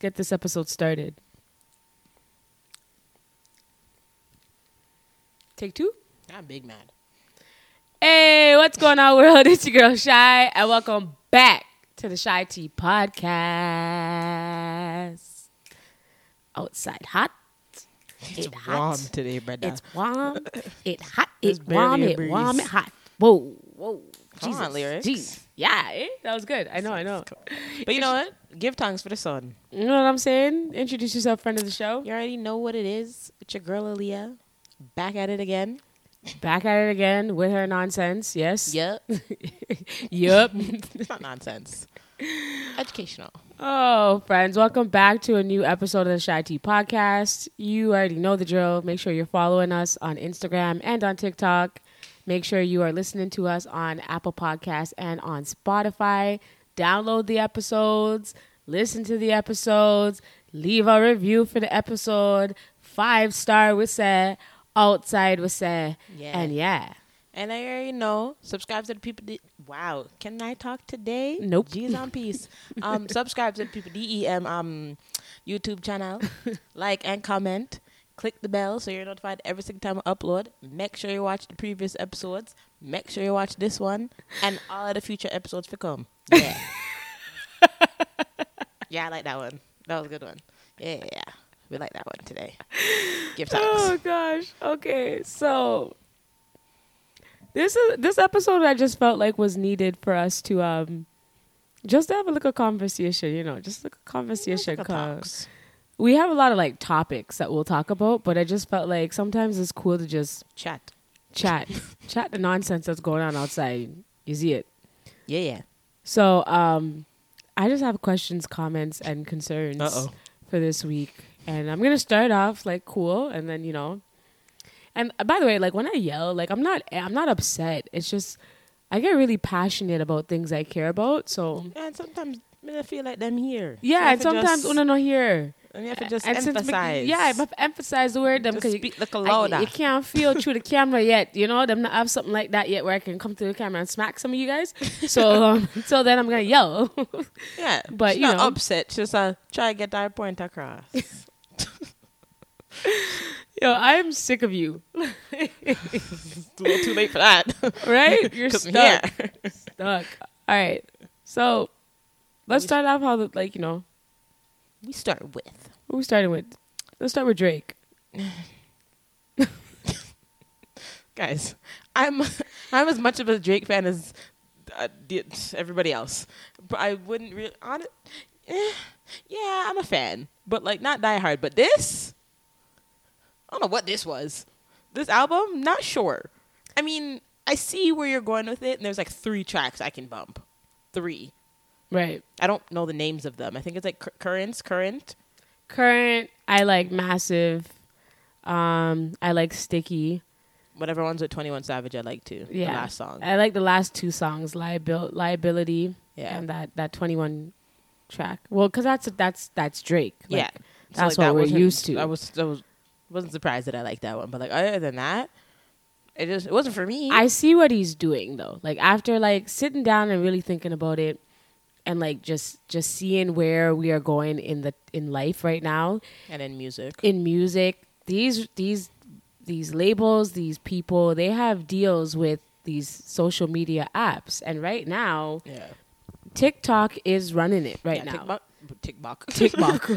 get this episode started. Take two. I'm big mad. Hey, what's going on, world? It's your girl Shy, and welcome back to the Shy Tea Podcast. Outside hot. It's It warm hot. today, brother. It's warm. It hot. It warm. It warm. It hot. Whoa, whoa. Come Jesus. on, lyrics. Jeez. Yeah, eh? that was good. I know. I know. but you know what? Give thanks for the sun. You know what I'm saying? Introduce yourself, friend of the show. You already know what it is. It's your girl Aaliyah. Back at it again. Back at it again with her nonsense. Yes. Yep. yep. it's not nonsense. Educational. Oh, friends, welcome back to a new episode of the Shy Tea Podcast. You already know the drill. Make sure you're following us on Instagram and on TikTok. Make sure you are listening to us on Apple Podcasts and on Spotify. Download the episodes, listen to the episodes, leave a review for the episode. Five star with say, outside with say, Yeah. and yeah. And I already know. Subscribe to the people. D- wow. Can I talk today? Nope. G's on peace. Um, subscribe to the people DEM um YouTube channel. like and comment. Click the bell so you're notified every single time I upload. Make sure you watch the previous episodes. Make sure you watch this one and all of the future episodes to come. Yeah. yeah, I like that one. That was a good one. Yeah, yeah. we like that one today. Give thanks. Oh gosh. Okay, so this is this episode I just felt like was needed for us to um just have a little conversation, you know, just like a conversation. Talks. We have a lot of like topics that we'll talk about, but I just felt like sometimes it's cool to just Chat. chat, chat the nonsense that's going on outside. You see it. Yeah, yeah. So um I just have questions, comments, and concerns Uh-oh. for this week. And I'm gonna start off like cool, and then you know. And uh, by the way, like when I yell, like I'm not, I'm not upset. It's just I get really passionate about things I care about. So And sometimes I feel like them here. Yeah, have and sometimes just, when I not here, and you have to just and since emphasize. yeah, I have to emphasize the word them because speak like I, you can't feel through the camera yet. You know, them not have something like that yet where I can come to the camera and smack some of you guys. So um, so then I'm gonna yell. yeah, but, she's you not know. upset. Just uh, try to get that point across. Yo, I'm sick of you. it's a little too late for that. Right? You're stuck. here. stuck. All right. So let's start off how the like you know We start with who we starting with. Let's start with Drake. guys. I'm I'm as much of a Drake fan as uh, everybody else, but I wouldn't really on it. Eh, yeah, I'm a fan, but like not die hard. But this, I don't know what this was. This album, not sure. I mean, I see where you're going with it, and there's like three tracks I can bump. Three. Right. I don't know the names of them. I think it's like Cur- Currents, Current. Current. I like massive. Um, I like sticky. Whatever ones with 21 Savage I like too. Yeah. The last song. I like the last two songs, liabil- liability, Yeah. and that that twenty one track. Well, because that's that's that's Drake. Like, yeah. that's what we're used to. I was I was wasn't surprised that I liked that one, but like other than that, it just it wasn't for me. I see what he's doing though. Like after like sitting down and really thinking about it and like just just seeing where we are going in the in life right now and in music. in music, these these these labels, these people, they have deals with these social media apps and right now Yeah. TikTok is running it right yeah, now. TikTok. TikTok. TikTok.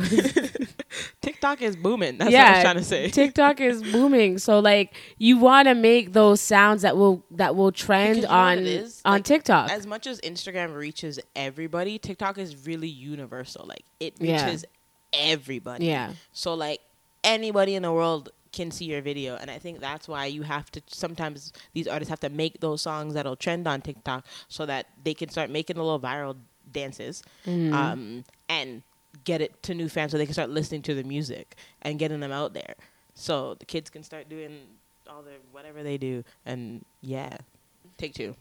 TikTok is booming. That's yeah, what I was trying to say. TikTok is booming. So like you want to make those sounds that will that will trend Because you know what on on Like, TikTok. As much as Instagram reaches everybody, TikTok is really universal. Like it Yeah. reaches everybody. yeah. So like anybody in the world can see your video and I think that's why you have to sometimes these artists have to make those songs that'll trend on TikTok so that they can start making the little viral dances Mm-hmm. um, and get it to new fans so they can start listening to the music and getting them out there. So the kids can start doing all their whatever they do and yeah. Take two.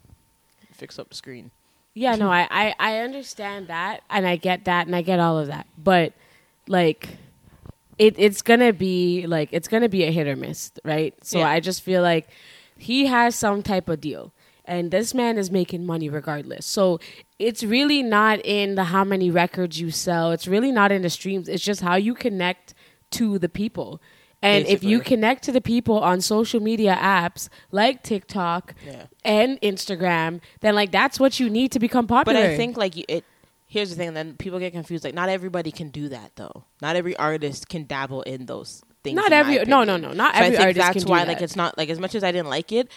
Fix up the screen. Yeah, no, I, I, I understand that and I get that and I get all of that. But like it it's gonna be like it's gonna be a hit or miss, right? So Yeah. I just feel like he has some type of deal. And this man is making money regardless. So it's really not in the how many records you sell. It's really not in the streams. It's just how you connect to the people. And if you connect to the people on social media apps like TikTok Yeah. and Instagram, then like that's what you need to become popular. But I think like it. Here's the thing. Then people get confused. Like not everybody can do that though. Not every artist can dabble in those things. not every no no no not So every I think artist that's why like it's not like as much as I didn't like it.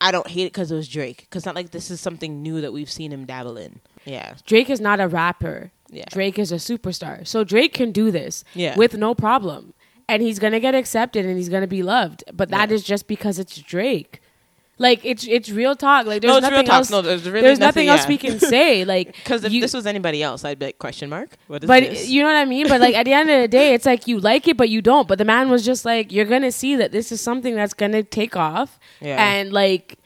I don't hate it because it was Drake. Because not like this is something new that we've seen him dabble in. Yeah. Drake is not a rapper. Yeah. Drake is a superstar. So Drake can do this Yeah. with no problem. And he's going to get accepted and he's going to be loved. But that Yeah. is just because it's Drake. Like it's it's real talk. Like there's no, it's nothing real talk. else No, there's really there's nothing, else yeah. we can say like Because if you- this was anybody else, I'd be like, question mark. What is but this? you know what I mean? But like at the end of the day, it's like you like it, but you don't. But the man was just like, you're gonna see that this is something that's gonna take off, Yeah. and like,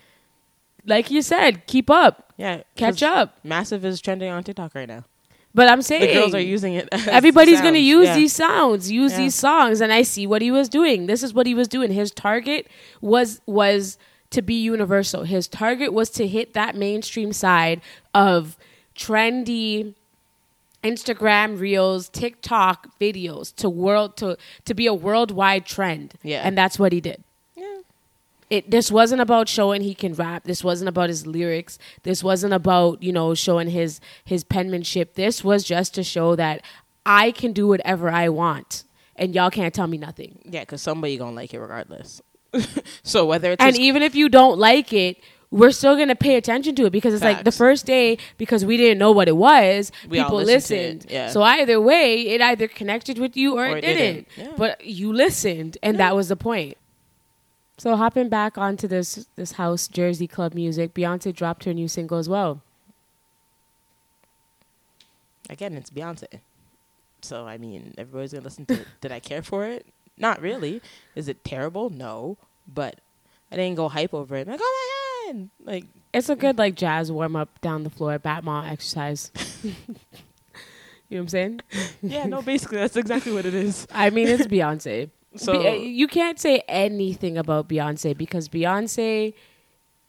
like you said, keep up, yeah, catch up. Massive is trending on TikTok right now. But I'm saying The girls are using it. everybody's going to use Yeah. these sounds, use Yeah. these songs, and I see what he was doing. This is what he was doing. His target was was to be universal. His target was to hit that mainstream side of trendy Instagram reels, TikTok videos to world to to be a worldwide trend. Yeah. and that's what he did. Yeah. It this wasn't about showing he can rap. This wasn't about his lyrics. This wasn't about you know showing his his penmanship. This was just to show that I can do whatever I want, and y'all can't tell me nothing. Yeah, because somebody gonna like it regardless. so whether it's And even if you don't like it, we're still gonna pay attention to it because it's like the first day because we didn't know what it was. We people listened listened. yeah. So either way, it either connected with you or, Or it didn't. didn't, yeah. But you listened, and that was the point. So hopping back onto this this house Jersey club music, Beyonce dropped her new single as well. again, it's Beyonce. So I mean, everybody's gonna listen to. it. Did I care for it? Not really. Is it terrible? No, but I didn't go hype over it. Like, oh my god! Like, It's a good like jazz warm up down the floor, Batman exercise. you know what I'm saying? yeah, no. Basically, that's exactly what it is. I mean, it's Beyonce. So Be- uh, you can't say anything about Beyonce because Beyonce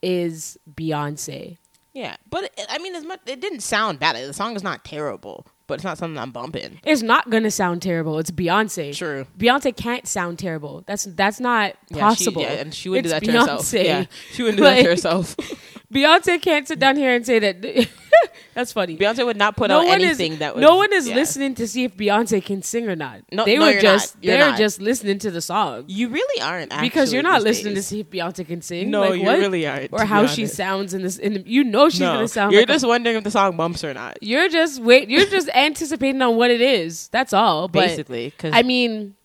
is Beyonce. yeah, but it, I mean, as much it didn't sound bad. The song is not terrible, but it's not something I'm bumping. It's not gonna sound terrible. It's Beyonce. True. Beyonce can't sound terrible. That's that's not Yeah, possible. She, yeah, and she wouldn't It's do that to herself. Yeah, she wouldn't do that to herself. Beyonce can't sit down here and say that. that's funny. Beyonce would not put no out one anything is that. Was, no one is yeah. listening to see if Beyonce can sing or not. No- they no, were just they're just listening to the song You really aren't actually because you're not listening days. to see if Beyonce can sing. No, like, you what? really aren't. or how she sounds in this. In the, you know she's no, gonna sound. You're like a- just wondering if the song bumps or not. you're just wait. You're just anticipating on what it is. That's all. But basically, because I mean,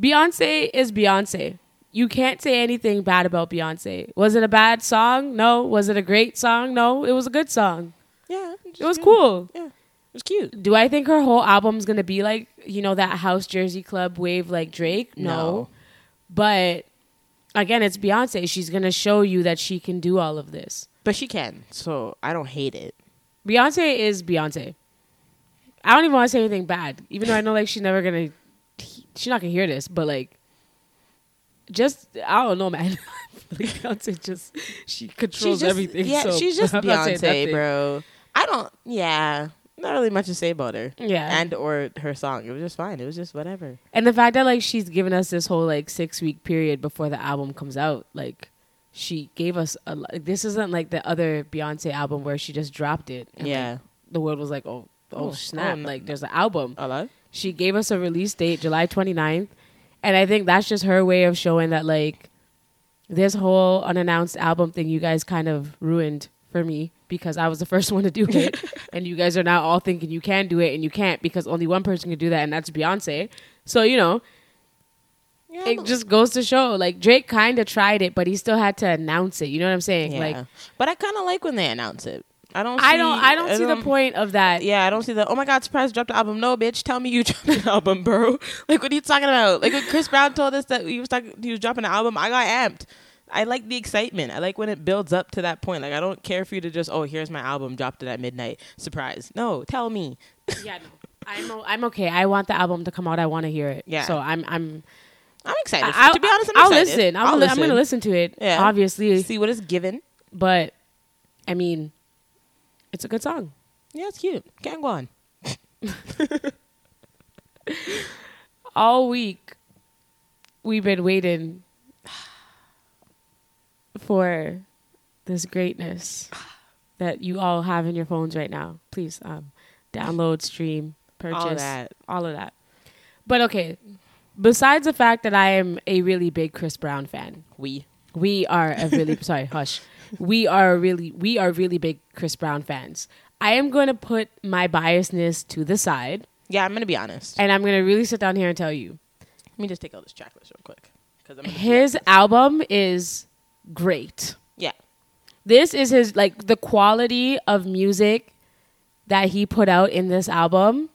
Beyonce is Beyonce. You can't say anything bad about Beyonce. Was it a bad song? No. Was it a great song? No. It was a good song. yeah, It was cool. Yeah, it was cute. Do I think her whole album's gonna be like you know that House Jersey Club wave like Drake? No. No. But again, it's Beyonce. She's gonna show you that she can do all of this. But she can, so I don't hate it. Beyonce is Beyonce. I don't even want to say anything bad, even though I know like she's never gonna, she's not gonna hear this. But like, just I don't know, man. Beyonce just she controls just, everything. Yeah, so she's just I'm Beyonce, bro. I don't. Yeah, not really much to say about her. Yeah, and or her song. It was just fine. It was just whatever. And the fact that like she's given us this whole like six week period before the album comes out, like she gave us a lot. This isn't like the other Beyonce album where she just dropped it. and, like, yeah. the world was like, oh, oh, Oh, snap! oh, no. like there's an album. Hello. She gave us a release date, July 29th, and I think that's just her way of showing that like this whole unannounced album thing you guys kind of ruined for me because I was the first one to do it, and you guys are now all thinking you can do it and you can't because only one person can do that, and that's Beyonce. So you know, Yeah, it just goes to show like Drake kind of tried it, but he still had to announce it. You know what I'm saying? yeah. Like but I kind of like when they announce it. I don't. I see- don't, I don't see the point of that. Yeah, I don't see the. Oh my God, surprise! Dropped the album. No, bitch, tell me you dropped an album, bro. Like, what are you talking about? Like when Chris Brown told us that he was talking, he was dropping an album. I got amped. I like the excitement. I like when it builds up to that point. Like, I don't care for you to just, oh, here's my album, dropped it at midnight, surprise. No, tell me. Yeah, no. I'm o- I'm okay. I want the album to come out. I want to hear it. Yeah. So I'm I'm I'm excited. I'll, to be honest, I'm I'll excited. listen. I'm, I'll li- I'm going to listen to it. Yeah. Obviously. See what it's given. but I mean, it's a good song. Yeah, it's cute. Can't go on. All week, we've been waiting for this greatness that you all have in your phones right now. Please um, download, stream, purchase, All that. all of that. But okay, besides the fact that I am a really big Chris Brown fan, We. we are a really sorry, hush. We are really we are really big Chris Brown fans. I am going to put my biasness to the side, Yeah, I'm gonna be honest. and I'm going to really sit down here and tell you Let me just take out this checklist real quick. Cause I'm his album is great. Yeah. This is his like the quality of music that he put out in this album.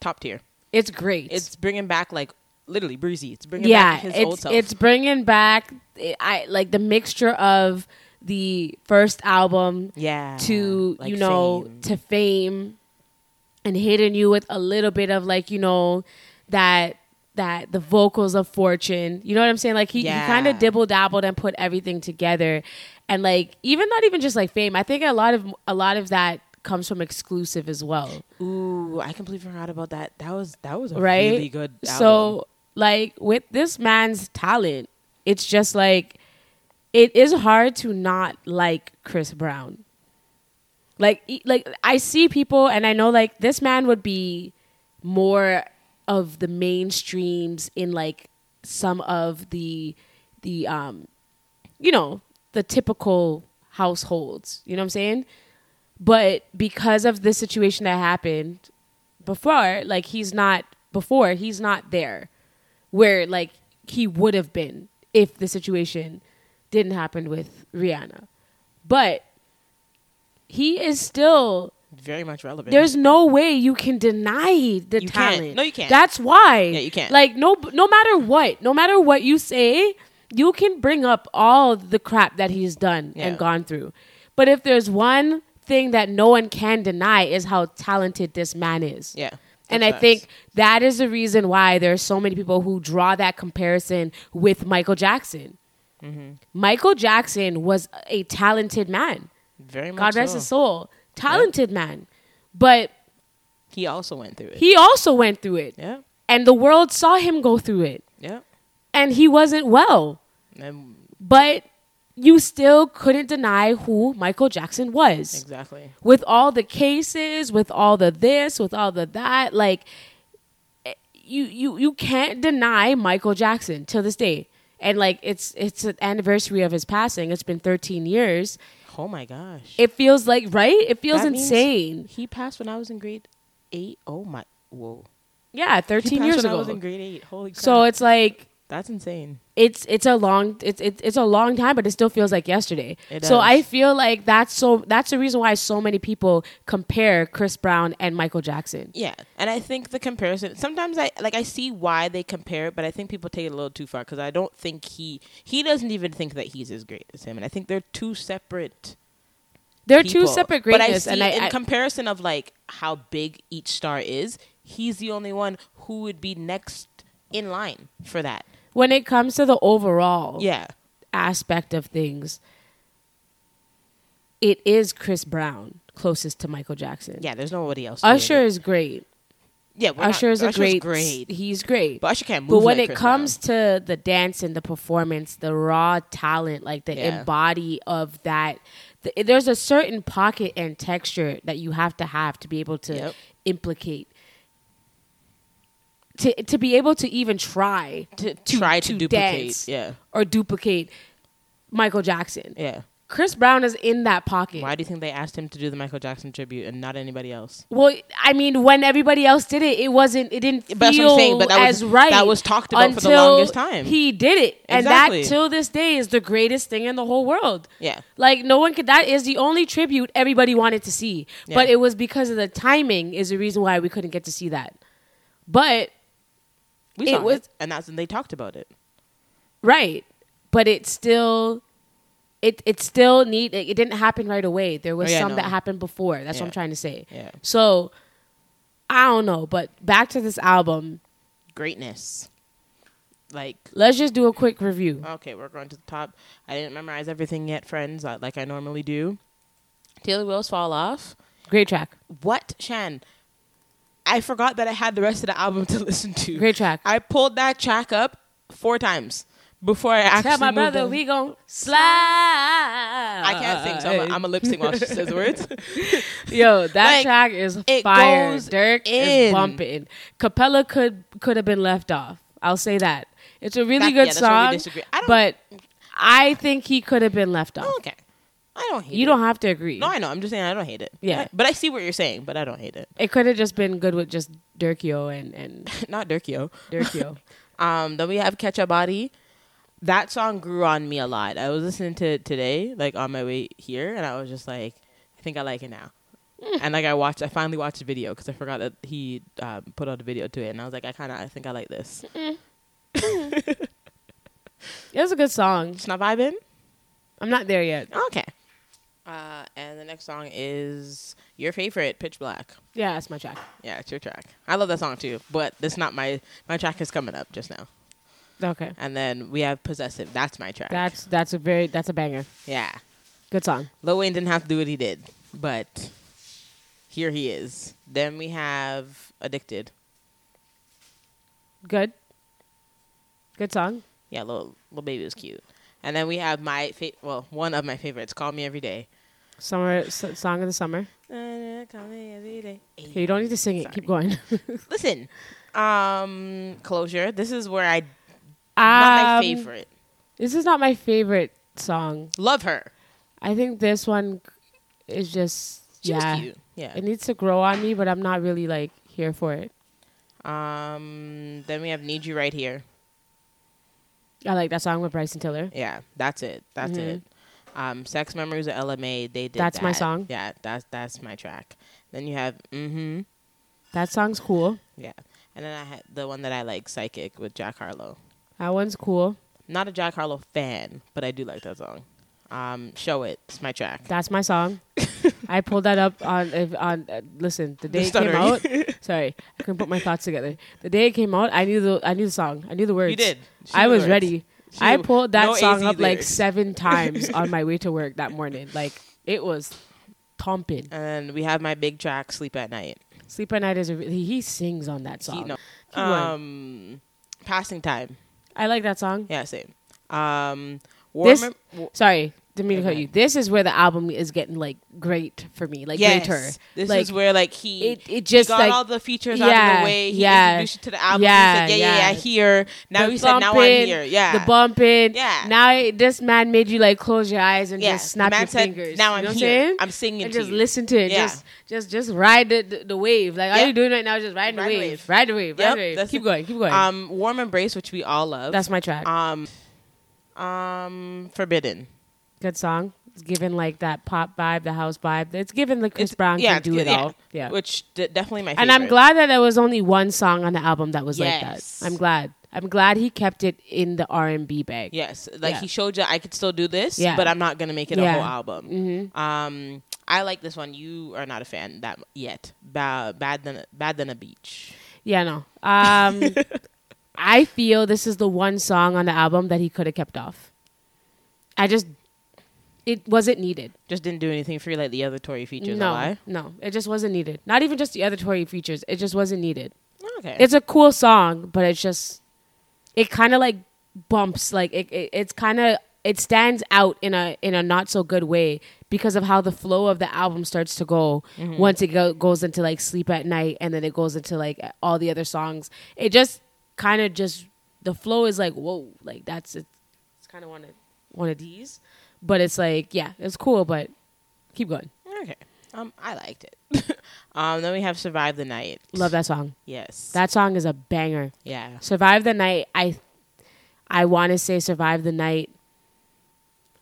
Top tier. It's great. It's bringing back like literally breezy. It's bringing yeah, back his old it's self. it's bringing back I like the mixture of the first album yeah. to like you know Fame. to fame and hitting you with a little bit of like you know that that the vocals of fortune you know what i'm saying like he, he kind of dibble dabbled and put everything together and like even not even just like fame i think a lot of a lot of that comes from exclusive as well Ooh, I completely forgot about that. That was that was a right really good. Album. so like with this man's talent it's just like it is hard to not like chris brown. Like like i see people and i know like this man would be more of the mainstreams in like some of the the um you know the typical households. You know what i'm saying? But because of the situation that happened before like he's not before he's not there where like he would have been if the situation didn't happen with rihanna but he is still very much relevant. there's no way you can deny the You can't. talent. No, you can't. That's why. Yeah, you can't. Like no, no matter what, no matter what you say, you can bring up all the crap that he's done Yeah. and gone through. But if there's one thing that no one can deny is how talented this man is. yeah. And I think that is the reason why there's so many people who draw that comparison with Michael Jackson. Mm-hmm. Michael Jackson was a talented man. very much God rest so. his soul. Talented man. But He also went through it. he also went through it. yeah. And the world saw him go through it. Yeah. And he wasn't well. And But you still couldn't deny who Michael Jackson was. exactly. With all the cases, with all the this, with all the that, like eh, you you you can't deny Michael Jackson till this day. And like it's it's an anniversary of his passing. It's been 13 years. Oh my gosh. It feels like right? It feels That insane. he passed when I was in grade eight. Oh my. Whoa. Yeah, 13 passed years when ago. I was in grade eight. Holy crap. so it's like that's insane. it's it's a long it's it's it's a long time, but it still feels like yesterday. So. I feel like that's so that's the reason why so many people compare Chris Brown and Michael Jackson. Yeah, and I think the comparison. Sometimes I like I see why they compare it, but I think people take it a little too far because I don't think he he doesn't even think that he's as great as him, and I think they're two separate. They're two people. separate But I greatness, see in I comparison of like how big each star is, he's the only one who would be next in line for that. When it comes to the overall Yeah, aspect of things, it is Chris Brown closest to Michael Jackson. yeah. There's nobody else. Usher is great. yeah. Usher is a Usher's great, great, He's great. but Usher can't move. But when like it Chris comes Brown. to the dance and the performance, the raw talent, like the Yeah. embody of that, the, there's a certain pocket and texture that you have to have to be able to Yep. implicate. To, to be able to even try to, to- try to, to duplicate, dance. yeah, or duplicate Michael Jackson. yeah. Chris Brown is in that pocket. Why do you think they asked him to do the Michael Jackson tribute and not anybody else? Well, I mean, when everybody else did it, it wasn't. It didn't feel But that's what I'm saying, but that was- as right. that was talked about for the longest time. He did it, and that till this day is the greatest thing in the whole world. Yeah, Like no one could. That is the only tribute everybody wanted to see, but it was because of the timing is the reason why we couldn't get to see that. But we It was- it, and that's when they talked about it. right, but it still. It, it still need it didn't happen right away. There was Oh, yeah, some no. that happened before. That's what I'm trying to say. Yeah, So I don't know, but back to this album. greatness. like Let's just do a quick review. Okay, we're going to the top. I didn't memorize everything yet, friends, uh, like I normally do. Till the Wheels Fall Off. Great track. What, Shan? I forgot that I had the rest of the album to listen to. Great track. I pulled that track up four times before I actually Tell my brother on. we gon' slide. I can't sing, so I'm a, I'm a lip sync while she says words. Yo, that Like, track is it fire. goes Dirk in. is bumping. Capella could could have been left off. I'll say that. It's a really That- good yeah, that's where we song, disagree. I don't- but I think he could have been left off. Oh, okay. I don't hate You it. don't have to agree. No, I know. I'm just saying I don't hate it. Yeah. I- but I see what you're saying, but I don't hate it. it could have just been good with just Dirkio and and Not Dirkio. Dirkio. Um, then we have Catch a Body. That song grew on me a lot. I was listening to it today, like on my way here, and I was just like, I think I like it now. And like I watched, I finally watched the video because I forgot that he um, put out a video to it, and I was like, I kind of, I think I like this. it was a good song. It's not vibing. I'm not there yet. Okay. Uh, and the next song is your favorite, Pitch Black. Yeah, it's my track. Yeah, it's your track. I love that song too, but that's not my my track is coming up just now. Okay, And then we have Possessive. That's my track. that's that's a very that's a banger. yeah. Good song. Lil Wayne didn't have to do what he did, but here he is. Then we have Addicted. Good. Good song. Yeah, Lil, Lil Baby was cute. And then we have my fa- well, one of my favorites, Call Me Every Day. Summer s- song of the summer. Call me every day. Okay, you don't need to sing it. Keep going. Listen, um, Closure. This is where I not my Um, favorite. This is not my favorite song. Love her. I think this one is just She yeah. was cute. Yeah. It needs to grow on me, but I'm not really like here for it. Um, then we have Need You Right Here. I like that song with Bryson Tiller. Yeah, that's it. That's Mhm. it. Um, Sex Memories of LMA. They did. That's my song. Yeah, that's that's my track. Then you have mm-hmm. That song's cool. Yeah, and then I had the one that I like, Psychic, with Jack Harlow. That one's cool. Not a Jack Harlow fan, but I do like that song. Um, Show It. It's my track. That's my song. I pulled that up on on. Uh, listen, the day it came out. Sorry, I couldn't put my thoughts together. The day it came out, I knew the I knew the song. I knew the words. You did. She I was words. ready. She I pulled that no song AZ up like seven times on my way to work that morning. Like it was thumping. And we have my big track, Sleep at Night. Sleep at Night is a, he, he sings on that He- song. no. Keep. Um, Passing Time. I like that song. Yeah, same. Um, This- w- Sorry, to cut Okay. you. This is where the album is getting like great for me, like yes. greater. This like is where like he. it, it just got like all the features out of yeah, the way. He yeah, introduced you to the album. yeah, he said, yeah, yeah, yeah. yeah, here. Now the he said, now I'm here. Yeah. the bumping. Yeah. Now it- this man made you like close your eyes and yeah. just snap your said, fingers. Now I'm know what I'm here. saying? I'm singing and to just you. listen to it. Yeah. Just just just ride the, the, the wave. Like all you're doing right now is just riding Ride the the wave. wave. Ride the wave. Ride Yep, the wave. that's Keep it. going. Keep going. Um, Warm Embrace, which we all love. That's my track. um, um, Forbidden. Good song. It's given like that pop vibe, the house vibe. It's given the Chris It's- Brown yeah, can do it yeah. all. Yeah. Which d- definitely my favorite. And I'm glad that there was only one song on the album that was Yes. like that. I'm glad. I'm glad he kept it in the R and B bag. Yes, like Yeah. he showed you I could still do this, Yeah. but I'm not gonna make it a whole album. hmm Um, I like this one. You are not a fan that yet. Ba- bad than bad than a beach. Yeah, no. Um, I feel this is the one song on the album that he could have kept off. I just, it wasn't needed. Just didn't do anything for you like the other Tory features. no, no, it just wasn't needed. Not even just the other Tory features. It just wasn't needed. Okay. It's a cool song, but it's just, it kind of like bumps. Like it, it it's kind of it stands out in a in a not so good way because of how the flow of the album starts to go Mm-hmm. once it go, goes into like sleep at night and then it goes into like all the other songs it just kind of just the flow is like whoa like that's it's, it's kind of one of one of these but it's like yeah it's cool but keep going okay. Um, I liked it. um, then we have Survive the Night. love that song Yes. that song is a banger yeah. survive the night i i want to say survive the night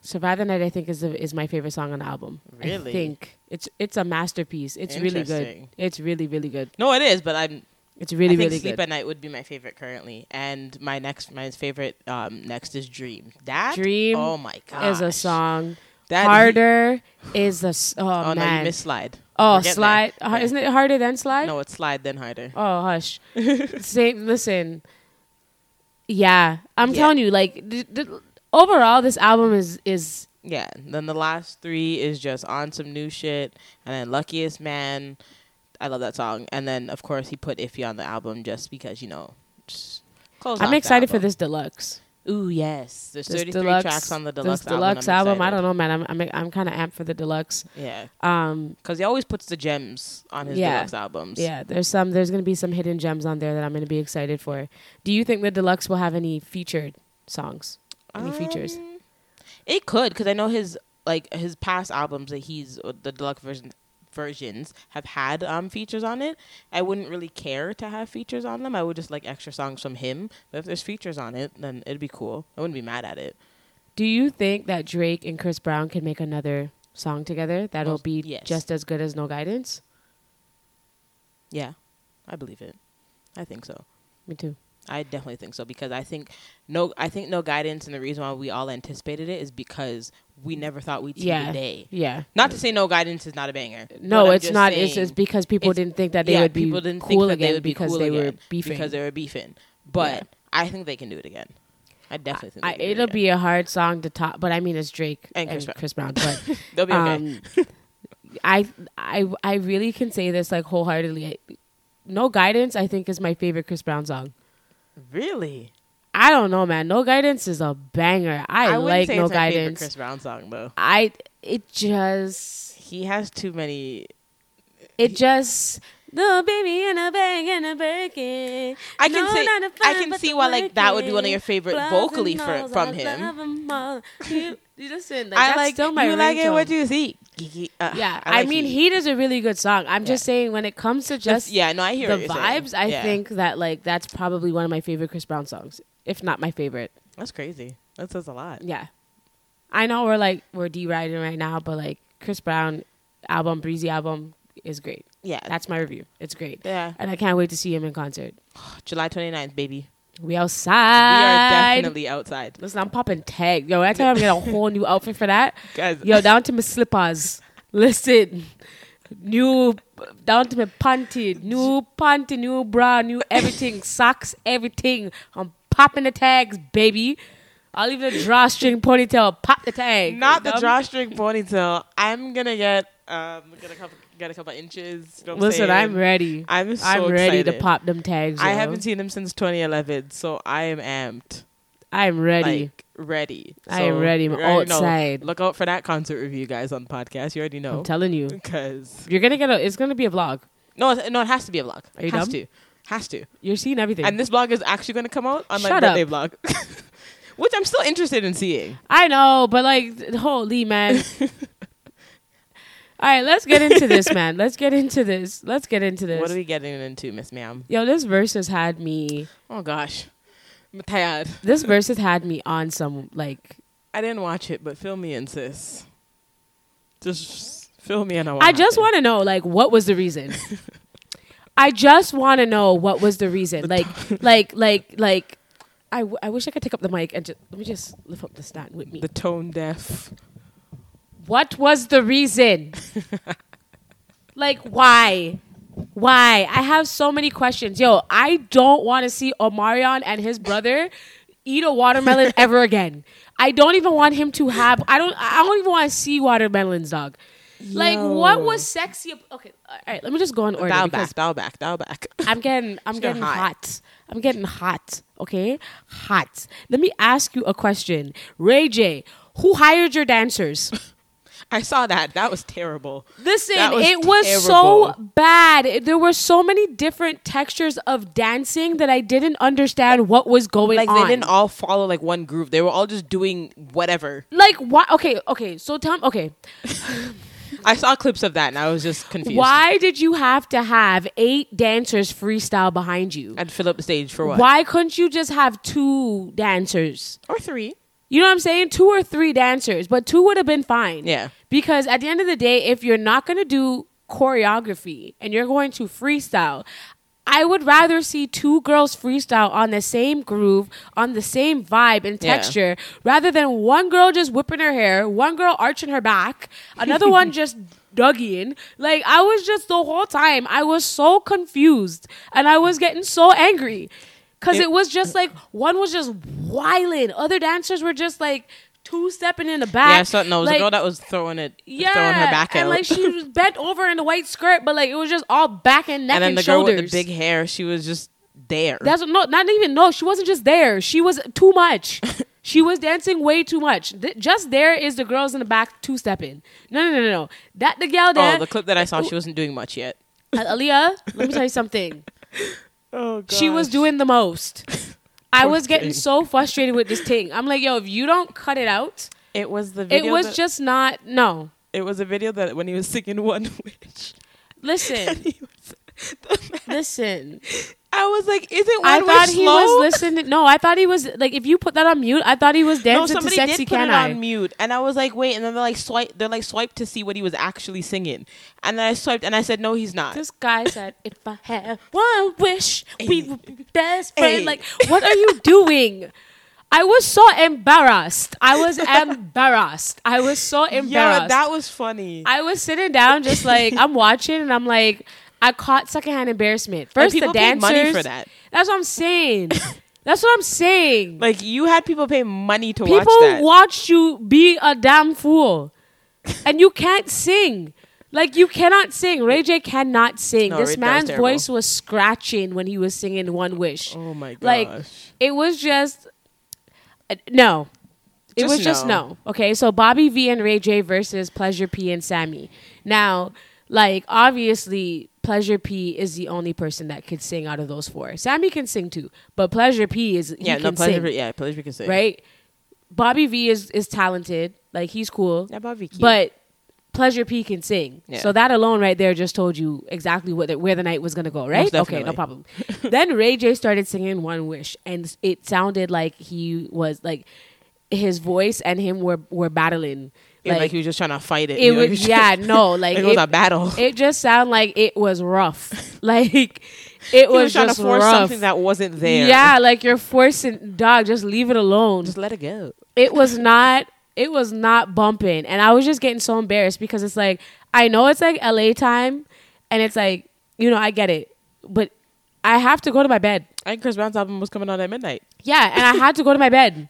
survive the night i think is the, is my favorite song on the album i Really? think it's it's a masterpiece it's really good it's really really good No, it is, but I'm it's really I think really Sleep good at Night would be my favorite currently, and my next my favorite um next is Dream. That Dream Oh my god. is a song That harder is a s- oh, oh no, you man missed slide. oh slide uh, Yeah. isn't it harder than slide No, it's slide then harder. oh hush same listen Yeah, I'm Yeah. telling you, like th- th- overall, this album is is Yeah. Then the last three is just on some new shit, and then Luckiest Man. I love that song, and then of course he put Iffy on the album just because you know. I'm excited for this deluxe. Ooh yes, there's This 33 deluxe tracks on the this deluxe, deluxe album. album. I don't know, man. I'm I'm, I'm kind of amped for the deluxe. Yeah, Um, because he always puts the gems on his Yeah. deluxe albums. yeah, there's some. There's gonna be some hidden gems on there that I'm gonna be excited for. Do you think the deluxe will have any featured songs? Any features? Um, It could because I know his like his past albums that he's the deluxe version versions have had um features on it. I wouldn't really care to have features on them. I would just like extra songs from him. But if there's features on it, then it'd be cool. I wouldn't be mad at it. Do you think that Drake and Chris Brown can make another song together that'll Most- be yes. just as good as No Guidance? Yeah, I believe it. I think so. Me too. I definitely think so because I think no, I think no guidance, and the reason why we all anticipated it is because we never thought we'd see Yeah. the day. Yeah. Not to say no guidance is not a banger. No, it's not. It's just because people didn't think that they yeah, would be people didn't cool think that again they would be because cool they were beefing. because they were beefing. But Yeah. I think they can do it again. I definitely think I, they can it'll it be a hard song to top, but I mean it's Drake And and, Chris Chris, Brown. Brown. But They'll be okay. um, I I I really can say this like wholeheartedly. No guidance, I think, is my favorite Chris Brown song. really? I don't know, man. No guidance is a banger. I, wouldn't like say no guidance. Chris Brown song though. I it just He has too many. it just no baby in a bag and a Birkin. I can No, say I can see why like that would be one of your favorite Blows vocally for, from I him. love 'em all. You, you listen, like, I like still my you like it What do you see. Uh, Yeah, I, like mean, Heat is a really good song. I'm just saying, when it comes to Just yeah, no, I hear the you're saying. vibes, I Yeah. think that like that's probably one of my favorite Chris Brown songs, if not my favorite. that's crazy. That says a lot. Yeah, I know we're like we're deriding right now, but like Chris Brown album, Breezy album is great. Yeah, That's my review. It's great, yeah. and I can't wait to see him in concert. July 29th, baby. We outside. We are definitely outside, Listen, I'm popping tag. Yo, that time I'm getting a whole new outfit for that. guys. Yo, down to my slippers. Listen, new down to my panty, new panty, new bra, new everything, socks, everything. I'm popping the tags, baby. I'll leave the drawstring ponytail. Pop the tag. Not the drawstring ponytail. I'm gonna get um get a couple get a couple inches. You know Listen, saying? I'm ready. I'm so I'm ready to pop them tags. I haven't seen them since 2011, so I am amped. I'm ready. Like ready. I am ready. I'm already know. outside. Look out for that concert review, guys, on the podcast. You already know. I'm telling you, Because you're gonna get a. It's gonna be a vlog. no, it- no, it has to be a vlog. You has dumb? to, has to. You're seeing everything. And this vlog is actually going to come out on my Shut birthday vlog, which I'm still interested in seeing. I know, but like, holy man. All right, let's get into this, man. Let's get into this. Let's get into this. What are we getting into, Miss Ma'am? Yo, this verse has had me. Oh gosh, I'm tired. This verse has had me on some like. I didn't watch it, but fill me in, sis. Just fill me in what I just want to know, like, what was the reason? I just want to know what was the reason. Like, like, like, like. I, w- I wish I could take up the mic and just let me just lift up the stand with me. the tone deaf. What was the reason? like, why? Why? I have so many questions. Yo, I don't want to see Omarion and his brother eat a watermelon ever again. I don't even want him to have. I don't. I don't even want to see watermelons, dog. Like, what was sexy? Okay, all right. Let me just go in order because back, dial back, dial back. I'm getting I'm She's getting hot. hot. I'm getting hot. Okay, hot. Let me ask you a question, Ray J. Who hired your dancers? I saw that. That was terrible. Listen, was it was so bad. There were so many different textures of dancing that I didn't understand what was going Like on. Like they didn't all follow like one groove. They were all just doing whatever. like what? Okay, okay. So tell me. Okay, I saw clips of that and I was just confused. why did you have to have eight dancers freestyle behind you? I'd fill up the stage for what? Why couldn't you just have two dancers? Or three. You know what I'm saying? Two or three dancers, but two would have been fine. Yeah. Because at the end of the day, if you're not going to do choreography and you're going to freestyle, I would rather see two girls freestyle on the same groove, on the same vibe and Yeah. texture, rather than one girl just whipping her hair, one girl arching her back, another one just dugging. Like I was just the whole time, I was so confused and I was getting so angry. because It- it, was just like one was just wilding, other dancers were just like two stepping in the back. Yeah, so no, it was like, a girl that was throwing it, yeah, throwing her back and out. like she was bent over in the white skirt, but like it was just all back and neck and then and the girl shoulders. with the big hair, she was just there. That's no, not even no. She wasn't just there. She was too much. she was dancing way too much. Th- just there is the girls in the back two stepping. No, no, no, no, no. That the gal there, oh, the clip that I saw, she wasn't doing much yet. uh, Aaliyah. Let me tell you something. Oh, god. She was doing the most. I was getting thing. so frustrated with this thing. I'm like, yo, if you don't cut it out, It was the video. it was that- just not. No, It was a video that when he was singing One Wish. listen, He was- listen. I was like, is it One I thought he slow? was listening. No, I thought he was like. If you put that on mute, I thought he was dancing No, to somebody "Sexy did put Can it I." on mute, and I was like, wait, and then they're like swipe, they're like swipe to see what he was actually singing, and then I swiped, and I said, no, he's not. This guy said, "If I had one wish, we would be best friends." Hey. Like, what are you doing? I was so embarrassed. I was embarrassed. I was so embarrassed. Yeah, that was funny. I was sitting down, just like I'm watching, and I'm like, I caught secondhand embarrassment. First, people the dancers. money for that. That's what I'm saying. That's what I'm saying. Like you had people pay money to watch People that. watched you be a damn fool, and you can't sing. Like you cannot sing. Ray J cannot sing. No, this Ray- that was man's voice was scratching when he was singing "One Wish." oh my gosh. Like it was just uh, no. It Just was just no. no. Okay, so Bobby V and Ray J versus Pleasure P and Sammie. Now, like obviously, Pleasure P is the only person that could sing out of those four. Sammie can sing too, but Pleasure P is yeah, no pleasure. sing, Yeah, pleasure P can sing right? Bobby V is is talented, like he's cool, Yeah, Bobby. Keith. but Pleasure P can sing. Yeah. So that alone right there just told you exactly what the, where the night was gonna go, right? Okay, no problem. then Ray J started singing One Wish, and it sounded like he was like his voice and him were were battling. Like, Like, he was just trying to fight it. it you know, was yeah, just- no, like it was a battle. it just sounded like it was rough. like it was, was trying just to force rough. something that wasn't there. Yeah, like you're forcing dog, just leave it alone just let it go. it was not it was not bumping and i was just getting so embarrassed because it's like i know it's like la time and it's like you know i get it but i have to go to my bed And Chris Brown's album was coming out at midnight. yeah and i had to go to my bed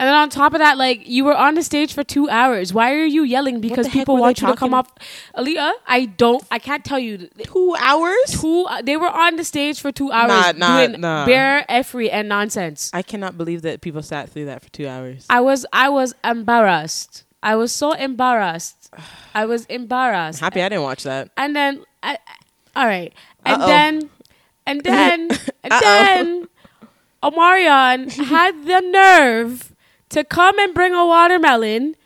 and then on top of that like you were on the stage for two hours why are you yelling because people want you to come off Aaliyah, i don't i can't tell you Two hours. two they were on the stage for two hours Nah, nah, doing nah. bare effery and nonsense I cannot believe that people sat through that for two hours. I was I was embarrassed. I was so embarrassed. I was embarrassed. Happy I didn't watch that. And then I, all right. And Uh-oh. then and then and then Omarion had the nerve to come and bring a watermelon.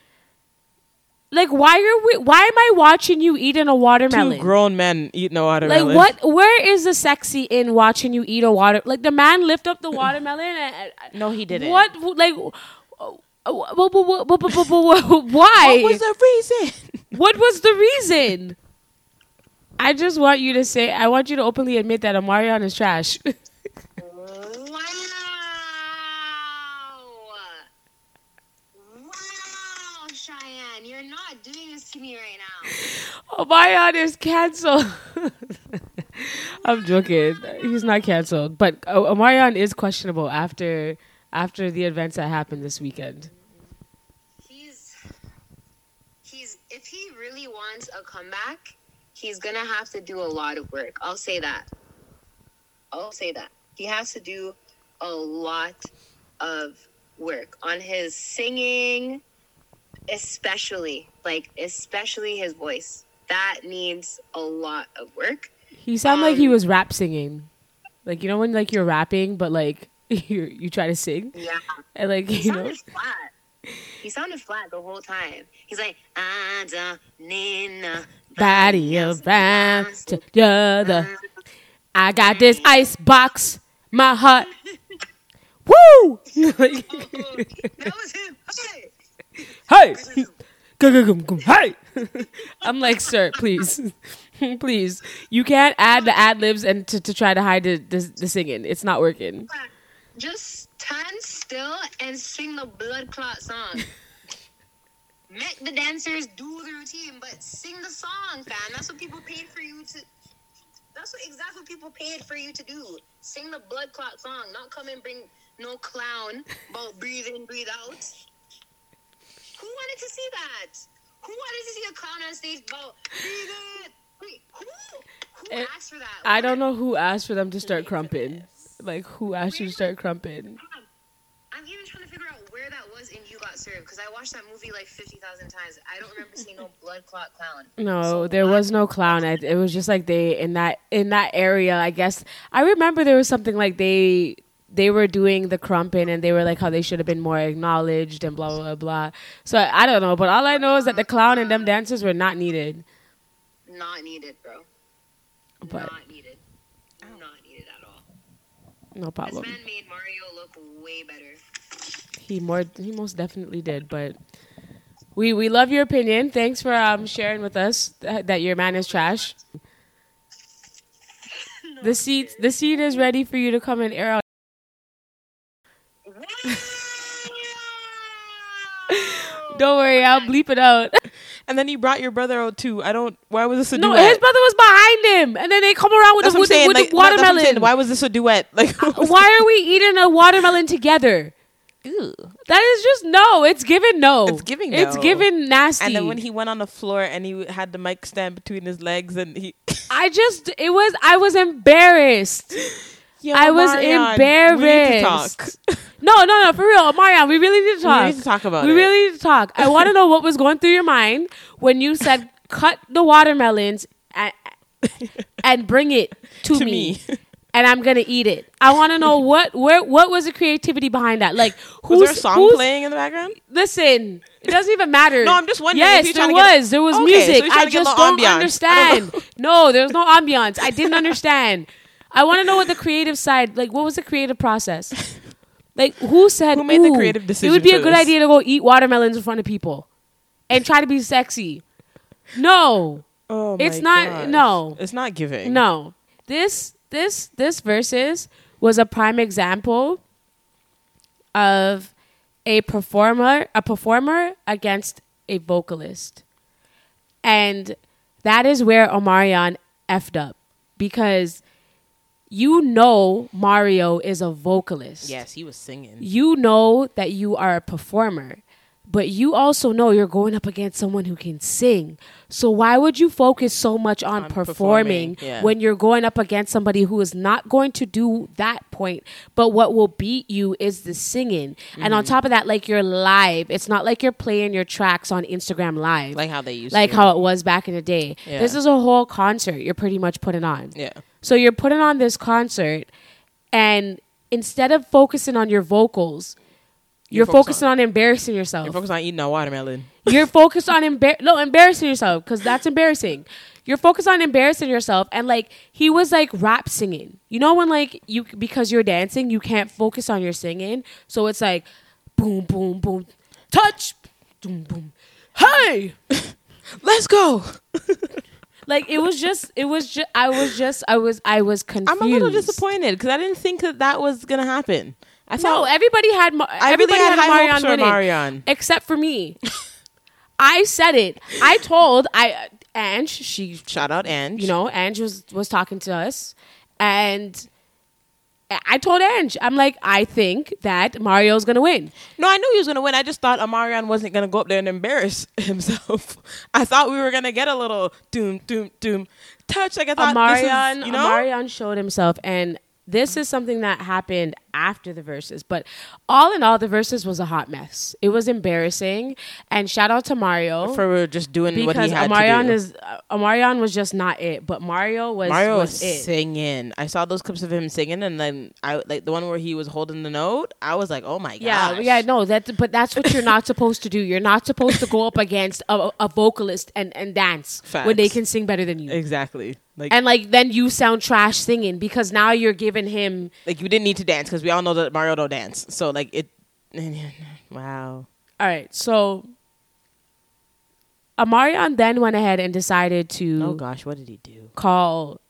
Like why are we why am I watching you eating a watermelon? Two grown men eating a watermelon. Like what? Where is the sexy in watching you eat a water? Like the man lift up the watermelon. And, No, he didn't. What? Like, uh, wh- wh- wh- wh- wh- wh- wh- why? What was the reason? What was the reason? I just want you to say. I want you to openly admit that Omarion is trash. Wow! Wow, Cheyenne, you're not doing this to me right now. Omarion is canceled. I'm joking. He's not canceled, but uh, Omarion is questionable after after the events that happened this weekend. He's he's if he really wants a comeback, he's gonna have to do a lot of work. I'll say that. I'll say that. He has to do a lot of work on his singing, especially like especially his voice. That needs a lot of work. He sounded like he Um, was rap singing, like you know when like you're rapping, but like you you try to sing Yeah. and like He you know. sounded flat. He sounded flat the whole time. He's like, I don't need body around to the other. I got this ice box, my heart. Woo! That was him. hey, Hey! Go, go, go, go. hey! I'm like, sir, please, please. You can't add the ad libs and to, to try to hide the, the the singing. It's not working. Just stand still and sing the blood clot song. Make the dancers do the routine, but sing the song, fam. That's what people paid for you to. That's what exactly what people paid for you to do. Sing the blood clot song, not come and bring no clown about breathe in, breathe out. Who wanted to see that? Who wanted to a clown on stage about? Wait, who? Who It- asked for that? I don't know who asked for them to start crumping. Like who asked you to start crumping? I'm even trying to figure out where that was in You Got Served because I watched that movie like 50,000 times. I don't remember seeing no blood clot clown. No, So there why- was no clown. It, it was just like they in that in that area. I guess I remember there was something like they they were doing the crumping and they were like how they should have been more acknowledged and blah blah blah. So I don't know, but all I know is that the clown and them dancers were not needed. Not needed, bro. But Not needed. Not needed at all. no problem. This man made Mario look way better. He more he most definitely did, but we we love your opinion. Thanks for um sharing with us that, that your man is trash. The seat the seat is ready for you to come and air out. Don't worry, I'll bleep it out. And then you brought your brother out too. I don't. Why was this a No, duet? his brother was behind him, and then they come around with That's the, what I'm with, the, saying. with like, that's what I'm watermelon. saying. Why was this a duet? Like, uh, Why are we eating a watermelon together? Ew. That is just no. It's given no. It's giving It's no. given nasty. And then when he went on the floor and he had the mic stand between his legs and he, I just it was I was embarrassed. Yo, I was We to embarrassed. No, no, no, for real, Marian, we really need to talk. We need to talk about We it. really need to talk. I want to know what was going through your mind when you said cut the watermelons and, and bring it to, To me. me. And I'm gonna eat it. I want to know what where what was the creativity behind that? Like who's Was there a song playing in the background? Listen, it doesn't even matter. No, I'm just wondering if Yes, you're there trying to get- was. There was Okay, so music. you're I to get a just don't ambiance. I understand. don't no, there's no ambiance. I didn't understand. I want to know what the creative side, like, what was the creative process? Like, who said Who made the creative creative It would be a good this?" idea to go eat watermelons in front of people and try to be sexy. No, Oh, It's not- gosh. no. It's not giving. no. This this this Verzuz was a prime example of a performer a performer against a vocalist. And that is where Omarion effed up because you know Mario is a vocalist. Yes, he was singing. You know that you are a performer, but you also know you're going up against someone who can sing. So why would you focus so much on, On performing, performing, yeah. when you're going up against somebody who is not going to do that point, but what will beat you is the singing. And Mm-hmm. on top of that, like you're live. It's not like you're playing your tracks on Instagram live. Like how they used to. like to. how it was back in the day. Yeah. This is a whole concert you're pretty much putting on. Yeah. So you're putting on this concert, and instead of focusing on your vocals, you're, You're focused focusing on, embarrassing yourself. You're focused on eating a watermelon. You're focused on embar- no embarrassing yourself because that's embarrassing. You're focused on embarrassing yourself, and like he was like rap singing. You know when like you because you're dancing, you can't focus on your singing, so it's like boom, boom, boom, touch, boom, boom, hey. Let's go. Like it was just, it was just, I was just, I was, I was confused. I'm a little disappointed because I didn't think that that was gonna happen. I No, thought everybody had. Ma- I really everybody had had, Marion hopes for winning, Marion. except for me. I said it. I told I Ange. She, shout out Ange. you know, Ange was was talking to us, and I told Ange, I'm like, I think that Mario's gonna win. No, I knew he was gonna win. I just thought Omarion wasn't gonna go up there and embarrass himself. I thought we were gonna get a little doom, doom, doom touch. Like I thought, Omarion, this is, you know, Omarion showed himself, and this is something that happened after the Verzuz. But all in all, the Verzuz was a hot mess. It was embarrassing. And shout out to Mario for just doing what he had Omarion to do. is uh, Omarion was just not it, but Mario was Mario was was singing. I saw those clips of him singing, and then I like the one where he was holding the note. I was like, oh my god, Yeah, yeah, no, that but that's what you're not supposed to do. You're not supposed to go up against a, a vocalist and, and dance when they can sing better than you. exactly. Like, And like then you sound trash singing because now you're giving him like you didn't need to dance because we all know that Mario don't dance. So like it, wow. All right, so Omarion then went ahead and decided to Oh gosh, what did he do? call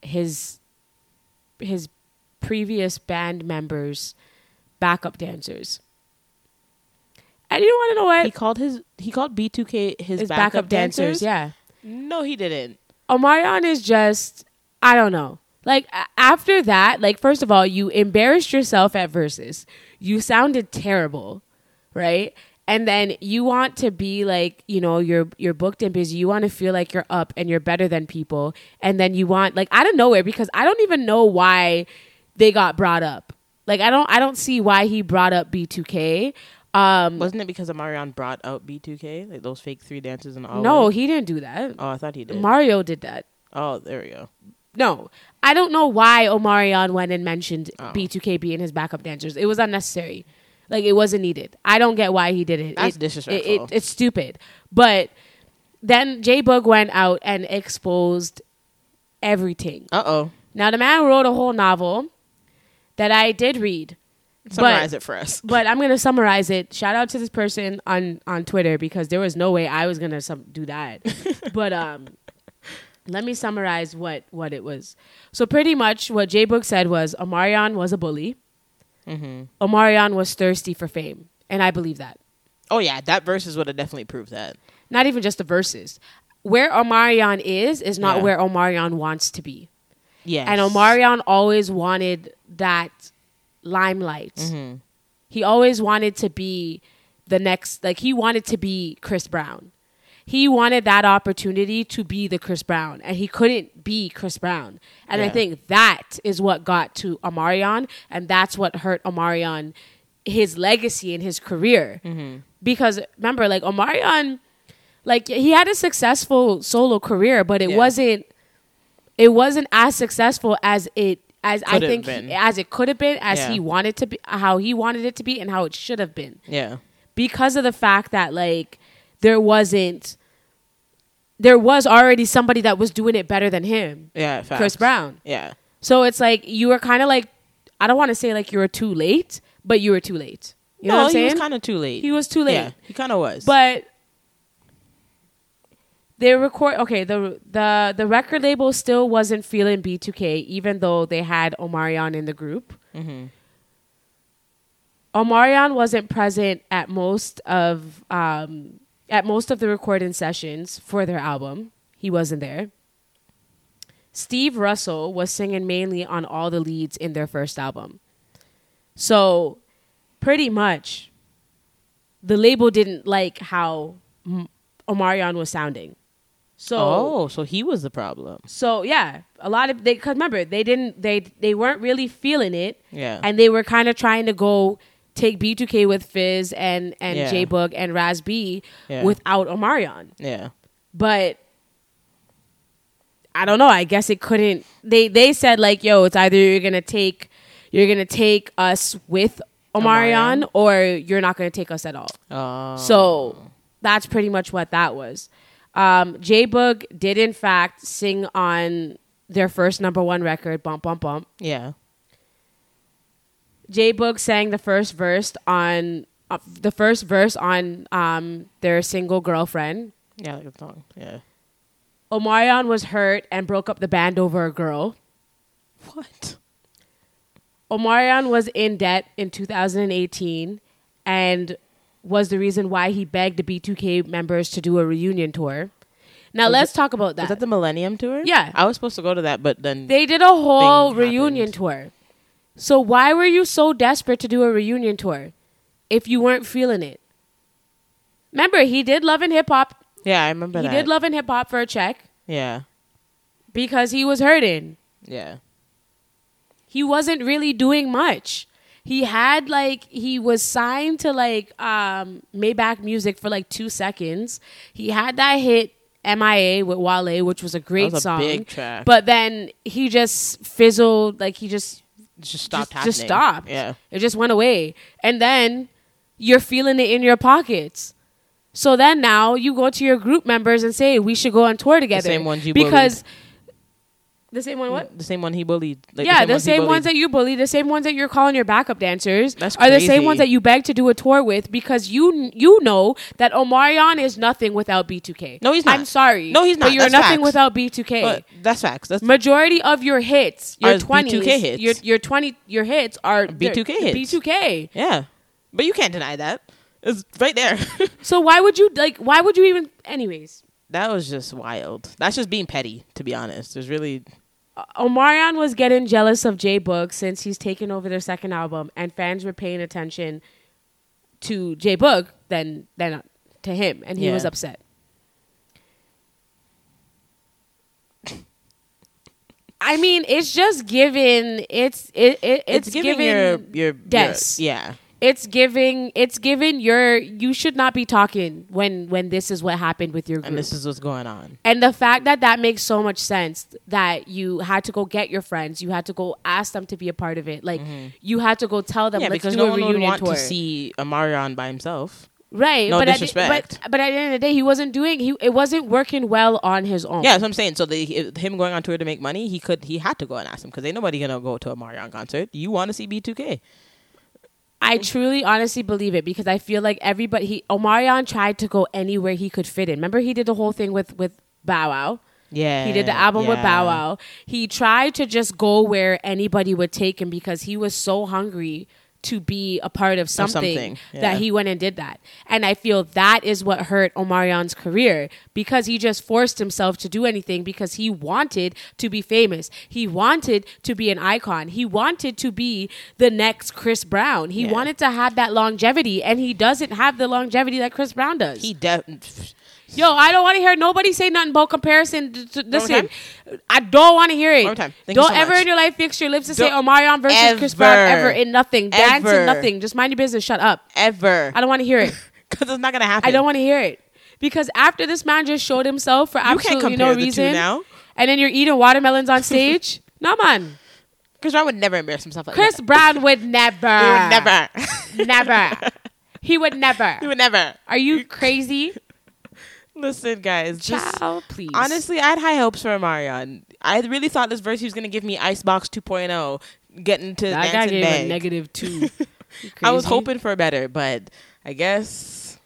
his his previous band members backup dancers. And you want to know what? He called his he called B2K his, his backup, backup, dancers. dancers. Yeah. No, he didn't. Omarion is just I don't know. Like after that, like first of all, you embarrassed yourself at Verzuz. You sounded terrible, right? And then you want to be like, you know, you're you're booked and busy. You want to feel like you're up and you're better than people. And then you want like out of nowhere because I don't even know why they got brought up. Like I don't I don't see why he brought up B2K. Um Wasn't it because Omarion brought out B2K, like those fake three dances and all? no, he didn't do that. Oh, I thought he did. Mario did that. oh, there we go. No, I don't know why Omarion went and mentioned Oh. B2K being his backup dancers. It was unnecessary. Like it wasn't needed. I don't get why he did it. That's It- disrespectful. It, it, it's stupid. But then J Boog went out and exposed everything. Uh oh. Now the man wrote a whole novel that I did read. Summarize it for us. But I'm gonna summarize it. Shout out to this person on on Twitter because there was no way I was gonna sum- do that. but um, let me summarize what what it was. So pretty much what J Boog said was Omarion was a bully. hmm Omarion was thirsty for fame, and I believe that. Oh yeah, that Verzuz would have definitely proved that. Not even just the Verzuz. Where Omarion is is not Yeah. where Omarion wants to be, Yeah. and Omarion always wanted that limelight. hmm He always wanted to be the next, like he wanted to be Chris Brown. He wanted that opportunity to be the Chris Brown, and he couldn't be Chris Brown. And I think that is what got to Omarion, and that's what hurt Omarion, his legacy and his career. Because remember, like Omarion, like he had a successful solo career, but it Yeah. wasn't, it wasn't as successful as it as I think been. as it could have been, as Yeah. he wanted to be, how he wanted it to be, and how it should have been Yeah. because of the fact that like there wasn't there was already somebody that was doing it better than him Yeah. Facts. chris brown Yeah. so it's like you were kind of like i don't want to say like you were too late but you were too late you know what i'm he saying was kind of too late. he was too late Yeah, he kind of was. but they record okay the the the record label still wasn't feeling b2k even though they had omarion in the group hmm Omarion wasn't present at most of um, at most of the recording sessions for their album. He wasn't there. Steve Russell was singing mainly on all the leads in their first album. So, pretty much, the label didn't like how M- Omarion was sounding. So, oh, so he was the problem. so yeah, a lot of they cause remember they didn't they they weren't really feeling it Yeah. and they were kind of trying to go take B2K with Fizz and and Yeah. J Boog and Raz B Yeah. without Omarion. yeah. But I don't know. I guess it couldn't. They they said like, yo, it's either you're gonna take you're gonna take us with Omarion, Omarion. or you're not gonna take us at all. Oh. So that's pretty much what that was. Um, J Boog did in fact sing on their first number one record, Bump Bump Bump. yeah. J Boog sang the first verse on uh, the first verse on um, their single girlfriend. Yeah, like a song. Yeah. Omarion was hurt and broke up the band over a girl. What? Omarion was in debt in 2018 and was the reason why he begged the B2K members to do a reunion tour. Now oh, Was let's talk about that. Was that the Millennium Tour? Yeah. I was supposed to go to that, but then They did a whole reunion happened. tour. So why were you so desperate to do a reunion tour if you weren't feeling it? Remember, he did Love and Hip Hop. yeah, I remember He that. did Love and Hip Hop for a check yeah. because he was hurting. Yeah. He wasn't really doing much. He had like he was signed to like um Maybach Music for like 2 seconds. He had that hit MIA with Wale, which was a great was a song. big track. But then he just fizzled like he just just stopped just, just stopped. Yeah. It just went away. And then you're feeling it in your pockets. So then now you go to your group members and say we should go on tour together. The same ones you because the same one what? The same one he bullied. Like, yeah, the same bullied. ones that you bully, the same ones that you're calling your backup dancers, That's are the same ones that you beg to do a tour with because you you know that Omarion is nothing without B2K. No, he's not. I'm sorry. No, he's not. But you're That's nothing facts. without B2K. But that's facts. That's Majority of your hits, your Are twenties, B2K hits. your your twenty, your hits are B2K hits. B2K. yeah. But you can't deny that. It's right there. So why would you like? Why would you even? Anyways, that was just wild. That's just being petty, to be honest. There's really Omarion was getting jealous of J Boog since he's taken over their second album, and fans were paying attention to J Boog than than to him, and he Yeah. was upset. I mean, it's just given. It's it, it it's, It's, giving given your your des. your- yeah. It's giving it's giving your you should not be talking when when this is what happened with your group. And this is what's going on. And the fact that that makes so much sense that you had to go get your friends, you had to go ask them to be a part of it. Like you had to go tell them, Mm-hmm. Yeah, because no a one would want tour. to see Omarion by himself. right? no but At disrespect. the, but but at the end of the day, he wasn't doing. He it wasn't working well on his own. Yeah, that's what I'm saying. So the, him going on tour to make money, he could he had to go and ask him because ain't nobody gonna go to a Marion concert. You want to see B2K? I truly, honestly believe it because I feel like everybody. He Omarion tried to go anywhere he could fit in. Remember, he did the whole thing with with Bow Wow. Yeah, He did the album with. Bow Wow. He tried to just go where anybody would take him because he was so hungry to be a part of something, something, yeah. that he went and did that. And I feel that is what hurt Omarion's career because he just forced himself to do anything because he wanted to be famous. He wanted to be an icon. He wanted to be the next Chris Brown. He Yeah. wanted to have that longevity and he doesn't have the longevity that Chris Brown does. He def- Yo, I don't want to hear nobody say nothing about comparison. to- to- Listen, I don't want to hear it. One time. Thank don't so ever much. in your life fix your lips to say Don't Omarion versus Chris Brown ever. ever in nothing. Dance Ever. in nothing. Just mind your business. Shut up. ever I don't want to hear it. because it's not gonna happen. I don't want to hear it. Because after this man just showed himself for absolutely no reason, now. and then you're eating watermelons on stage, no man. Chris Brown would never embarrass himself like Chris that. Brown would never. He would never. Never. He would never. he would never. Are you crazy? Listen, guys. Just Child, please. honestly, I had high hopes for Marion. I really thought this verse he was gonna give me Icebox 2.0, getting to that guy dancing gave bag. a negative two. I was hoping for better, but I guess.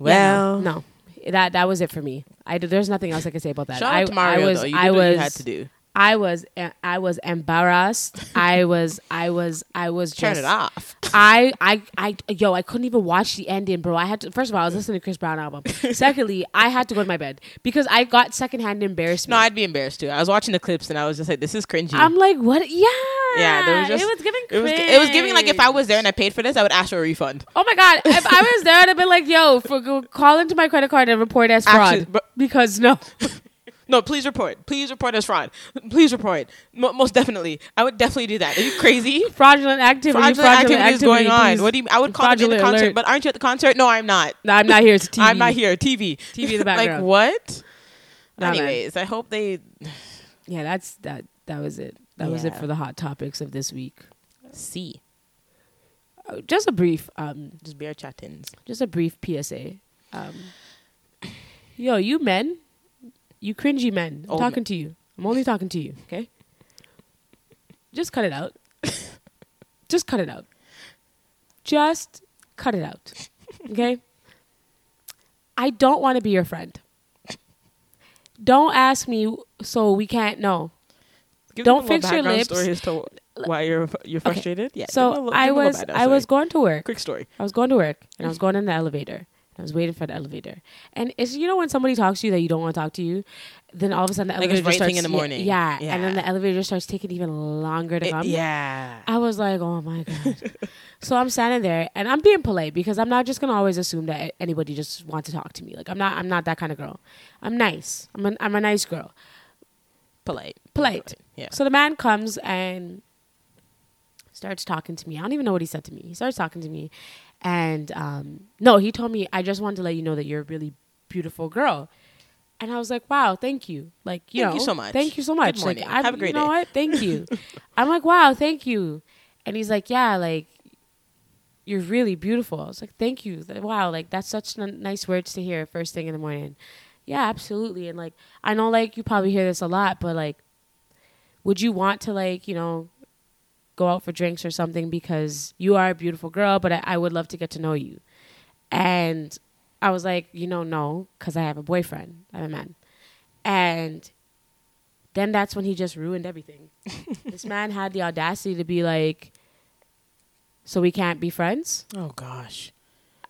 Yeah, Well, no, no. that that was it for me. I there's nothing else I can say about that. Shout I, out to Mario I was though. You I did what was you had to do. I was I was embarrassed. I was I was I was Turn just it off. I, I, I, yo, I couldn't even watch the ending, bro. I had to. First of all, I was listening to Chris Brown album. Secondly, I had to go to my bed because I got secondhand embarrassment. No, I'd be embarrassed too. I was watching the clips and I was just like, "This is cringy." I'm like, what? Yeah, yeah, there was just it was giving. It was, it was giving like if I was there and I paid for this, I would ask for a refund. Oh my god! If I was there, I'd have been like, "Yo, for, go, call into my credit card and report as fraud." Actually, bro- because no, No, please report. Please report as fraud. Please report. Mo- most definitely, I would definitely do that. Are you crazy? fraudulent activity. Fraudulent, activity, is going on. What do you? I would call them in the concert, alert. but aren't you at the concert? No, I'm not. No, I'm not here. It's TV. I'm not here. TV. TV in the like what? Nah, man. Anyways, I hope they Yeah, that's that. That was it. That was it for the hot topics of this week. see. Uh, Just a brief, um, Just bear chattins. just a brief PSA. Um, yo, you men, you cringy men. I'm Oh, talking to you. I'm only talking to you. Okay. Just cut it out. just cut it out. Just cut it out. Okay. I don't want to be your friend. Don't ask me so we can't know. Give Don't them a little fix your lips. Story as to why you're you're frustrated. Yeah. them a so little- I give them a little was I was going to work. quick story. I was going to work and I was going in the elevator. I was waiting for the elevator. And it's you know when somebody talks to you that you don't want to talk to you, then all of a sudden the Like elevator right starts thing in the yeah, morning. Yeah, and then the elevator starts taking even longer to It- come. yeah. I was like, oh my god. so I'm standing there and I'm being polite because I'm not just gonna always assume that anybody just wants to talk to me. Like I'm not I'm not that kind of girl. I'm nice. I'm a, I'm a nice girl. Polite. Polite. Yeah. So the man comes and starts talking to me. I don't even know what he said to me. He starts talking to me, and um, no, he told me, "I just wanted to let you know that you're a really beautiful girl." And I was like, "Wow, thank you! Like, you Thank you know, so much. Thank you so Good much. morning. Like, I'm, Have a great you know day." what? Thank you." I'm like, "Wow, thank you." And he's like, "Yeah, like." You're really beautiful. I was like, thank you. Wow, like that's such n- nice words to hear first thing in the morning. Yeah, absolutely. And like, I know like you probably hear this a lot, but like, would you want to like you know go out for drinks or something because you are a beautiful girl but i, I would love to get to know you. And i was like you know no because i have a boyfriend i'm a man. And then that's when he just ruined everything. This man had the audacity to be like so we can't be friends? Oh gosh.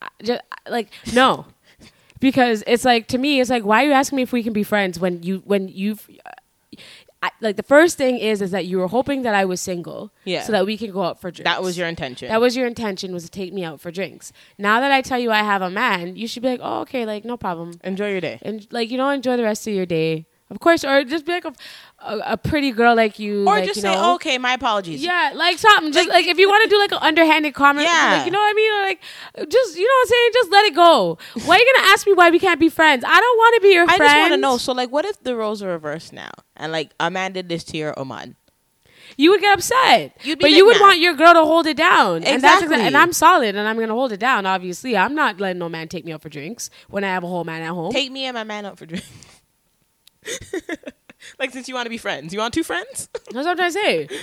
I- just like no. Because it's like to me it's like why are you asking me if we can be friends when you when you've I, like the first thing is is that you were hoping that I was single, Yeah. so that we could go out for drinks. That was your intention. that was your intention was to take me out for drinks. Now that I tell you I have a man, you should be like, oh okay, like no problem, Enjoy your day. and like you know enjoy the rest of your day, of course, or just be like a, a, a pretty girl like you, Or like, just you say, know, okay, my apologies. yeah, like something. Just Like- like, if you want to do like an underhanded comment, Yeah. like, you know what I mean? Or, like just you know what I'm saying? Just let it go. Why are you gonna ask me why we can't be friends? I don't want to be your I friend. I just want to know. So, like, what if the roles are reversed now? And, like, a man did this to your Oman? You would get upset, You'd be but you would want your girl to hold it down. And that's Exactly. and I'm solid, and I'm gonna hold it down. Obviously, I'm not letting no man take me out for drinks when I have a whole man at home. Take me and my man out for drinks. like, since you want to be friends, you want two friends? that's what I'm trying to say.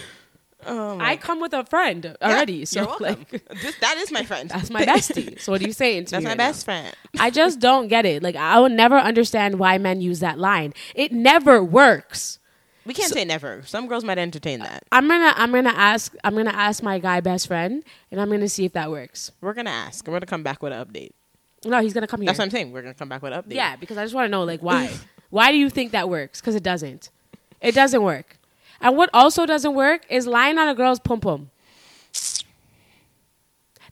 Oh I come with a friend already, so You're welcome. like This- that is my friend. that's my bestie. So what are you saying to That's me? That's my right now? best friend. I just don't get it. Like I will never understand why men use that line. It never works. We can't say never. Some girls might entertain that. I'm gonna I'm gonna ask I'm gonna ask my guy best friend and I'm gonna see if that works. We're gonna ask. We're gonna come back with an update. No, he's gonna come here. That's what I'm saying. We're gonna come back with an update. yeah, because I just want to know like why. why do you think that works? Because it doesn't. It doesn't work. And what also doesn't work is lying on a girl's pum pum.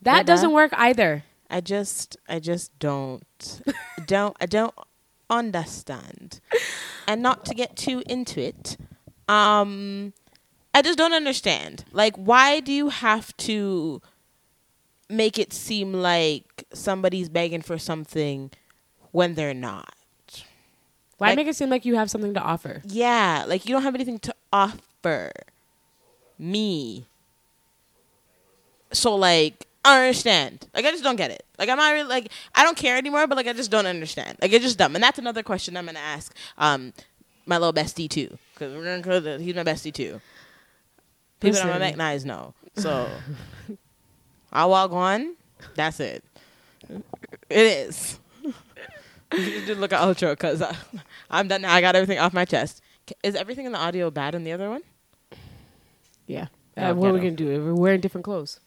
That doesn't work either. I just, I just don't, don't, I don't understand. And not to get too into it, um, I just don't understand. Like, why do you have to make it seem like somebody's begging for something when they're not? Why Like- make it seem like you have something to offer? Yeah, like you don't have anything to offer me. So like I don't understand. Like I just don't get it. Like I'm not really like I don't care anymore, but like I just don't understand. Like it's just dumb. And that's another question I'm gonna ask um my little bestie too, because we're gonna he's my bestie too. People that Listen. recognize know. So I'll walk on. That's it. It is. You just did look at Ultra because I'm done now. I got everything off my chest. Is everything in the audio bad in the other one? Yeah. Uh, what are we gonna do? We're wearing different clothes.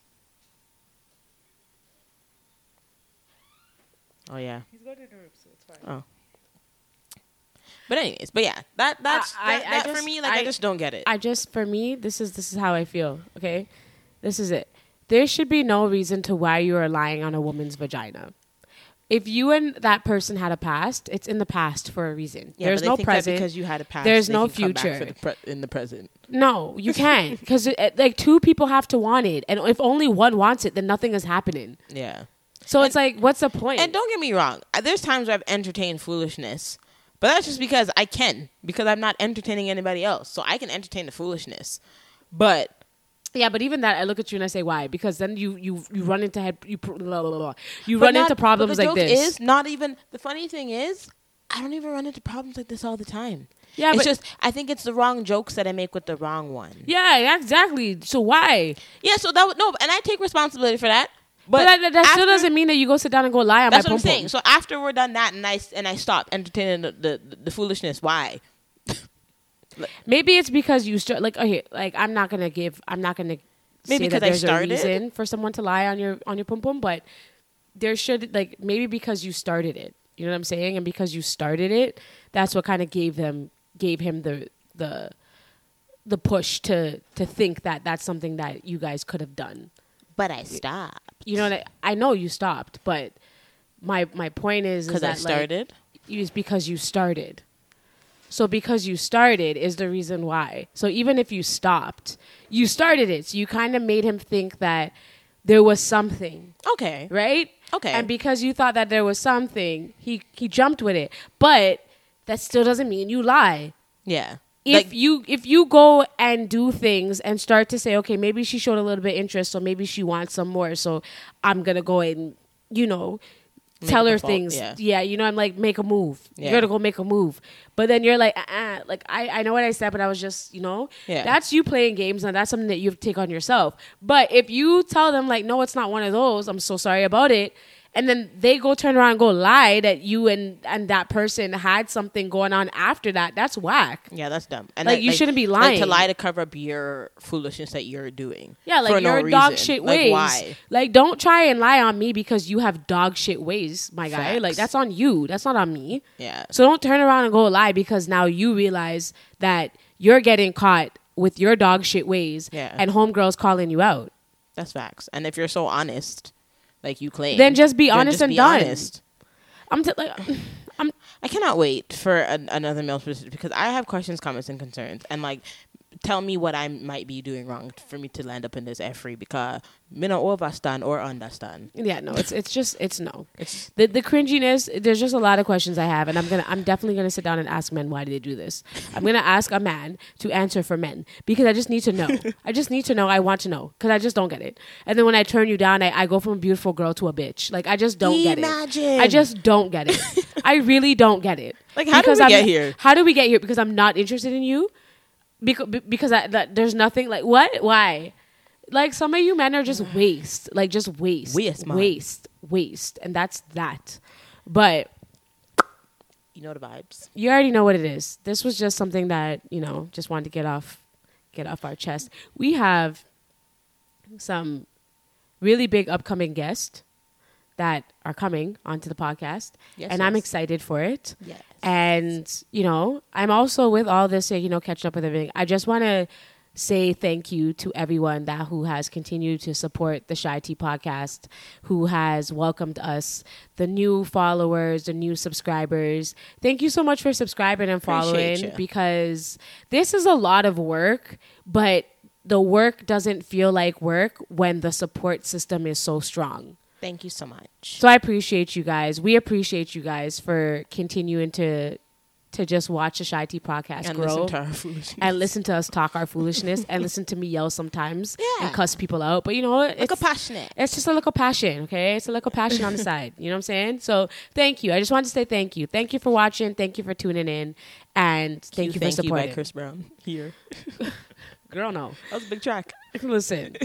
Oh yeah. He's going to the room, so it's fine. Oh. But anyways, but yeah, that that's I- that, I that for just- me. Like I, I- just don't get it. I just for me, this is this is how I feel. Okay, this is it. There should be no reason to why you are lying on a woman's vagina. If you and that person had a past, it's in the past for a reason. yeah, there's no present. because you had a past. There's no can come back for future. the pre- in the present. no, you can't because like two people have to want it, and if only one wants it, then nothing is happening. Yeah. So it's like, what's the point? And don't get me wrong. uh, There's times where I've entertained foolishness, but that's just because I can because I'm not entertaining anybody else, so I can entertain the foolishness. But yeah, but even that, I look at you and I say, why? Because then you you you run into head you blah, blah, blah. you but run not- into problems like this. Is not even the funny thing is I don't even run into problems like this all the time. yeah, it's just I think it's the wrong jokes that I make with the wrong one. yeah, exactly. So why? Yeah, so that would no, and I take responsibility for that. But, But, that, that still doesn't mean that you go sit down and go lie on That's my what I'm saying. So after we're done that, and I and I stop entertaining the, the, the foolishness. Why? Maybe it's because you start like okay, like I'm not gonna give, I'm not gonna Maybe say because that I there's a started? reason for someone to lie on your on your pum pum, but there should like maybe because you started it. You know what I'm saying? And because you started it, that's what kind of gave them gave him the the the push to to think that that's something that you guys could have done. But I stopped You know, what I, I know you stopped, but my my point is because I like, started. is because you started. So because you started is the reason why. So even if you stopped, you started it. So you kind of made him think that there was something, okay. right? Okay. And because you thought that there was something, he he jumped with it. But that still doesn't mean you lie. yeah. If Like- you if you go and do things and start to say, okay, maybe she showed a little bit interest, so maybe she wants some more, so I'm gonna go and you know Make tell her things. yeah. you know, I'm like make a move. Yeah. You're gonna go make a move, but then you're like, uh-uh. like I I know what I said, but I was just you know, Yeah. that's you playing games, and that's something that you have to take on yourself. But if you tell them like, no, it's not one of those, I'm so sorry about it. And then they go turn around and go lie that you and and that person had something going on after that. That's whack. Yeah, that's dumb. And Like, you shouldn't be lying like, to lie to cover up your foolishness that you're doing. Yeah, like for no your dog reason. shit Like, ways. why? Like, don't try and lie on me because you have dog shit ways, my guy. Facts. Like, that's on you. That's not on me. Yeah. So don't turn around and go lie because now you realize that you're getting caught with your dog shit ways Yeah. and homegirls calling you out. That's facts. And if you're so honest, like you claim, Then just be honest just and be done. honest. I'm t- like, I'm I cannot wait for an, another male because I have questions, comments, and concerns, and like, tell me what I might be doing wrong for me to land up in this free because me not overstand or understand. yeah, no, it's it's just it's no. It's The the cringiness, there's just a lot of questions I have, and I'm gonna I'm definitely gonna sit down and ask men why did they do this. I'm gonna ask a man to answer for men because I just need to know. I just need to know. I want to know because I just don't get it. And then when I turn you down, I, I go from a beautiful girl to a bitch. Like I just don't get it. Imagine. I just don't get it. I really don't get it. Like, how did we I'm- get here? How do we get here? Because I'm not interested in you. Because because I, that, there's nothing like what why. Like some of you men are just waste, like just waste, Waste, man. waste, waste, and that's that. But you know the vibes. you already know what it is. This was just something that you know, just wanted to get off, get off our chest. We have some really big upcoming guests that are coming onto the podcast, Yes, and I'm excited for it. Yes. And, you know, I'm also with all this, uh, you know, catching up with everything. I just want to say thank you to everyone that who has continued to support the Shy Tea podcast, who has welcomed us, the new followers, the new subscribers. Thank you so much for subscribing and following because this is a lot of work, but the work doesn't feel like work when the support system is so strong. Thank you so much. So I appreciate you guys. We appreciate you guys for continuing to to just watch the Shy Tea podcast and grow listen to our foolishness. and listen to us talk our foolishness and listen to me yell sometimes Yeah. and cuss people out. But you know what? It's, passionate. it's just a little passion, okay? It's a little passion on the side. You know what I'm saying? So thank you. I just wanted to say thank you. Thank you for watching. Thank you for tuning in. And thank you for Thank you by supporting. Chris Brown. Here. Girl, no. That was a big track. Listen.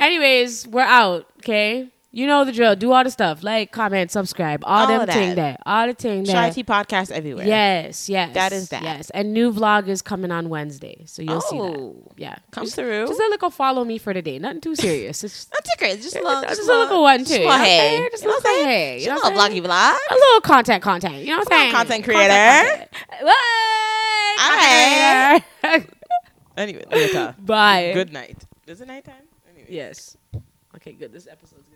Anyways, we're out, okay? You know the drill. Do all the stuff. Like, comment, subscribe. All, All them thing that. All the thing that. Shy podcast everywhere. Yes, yes. That is that. Yes. And new vlog is coming on Wednesday. So you'll see that. Oh. Yeah. Come just, through. Just a little follow me for the day. Nothing too serious. It's just, That's okay. Just a little, just, a little one too. Just a little hey. Just a little hey. You Just know a little vlog. A little content, content. You know what I'm saying? Content creator. Content, content creator. Anyway, later. Bye. Good night. Is it nighttime? Anyway. Yes. Okay, good. This episode's.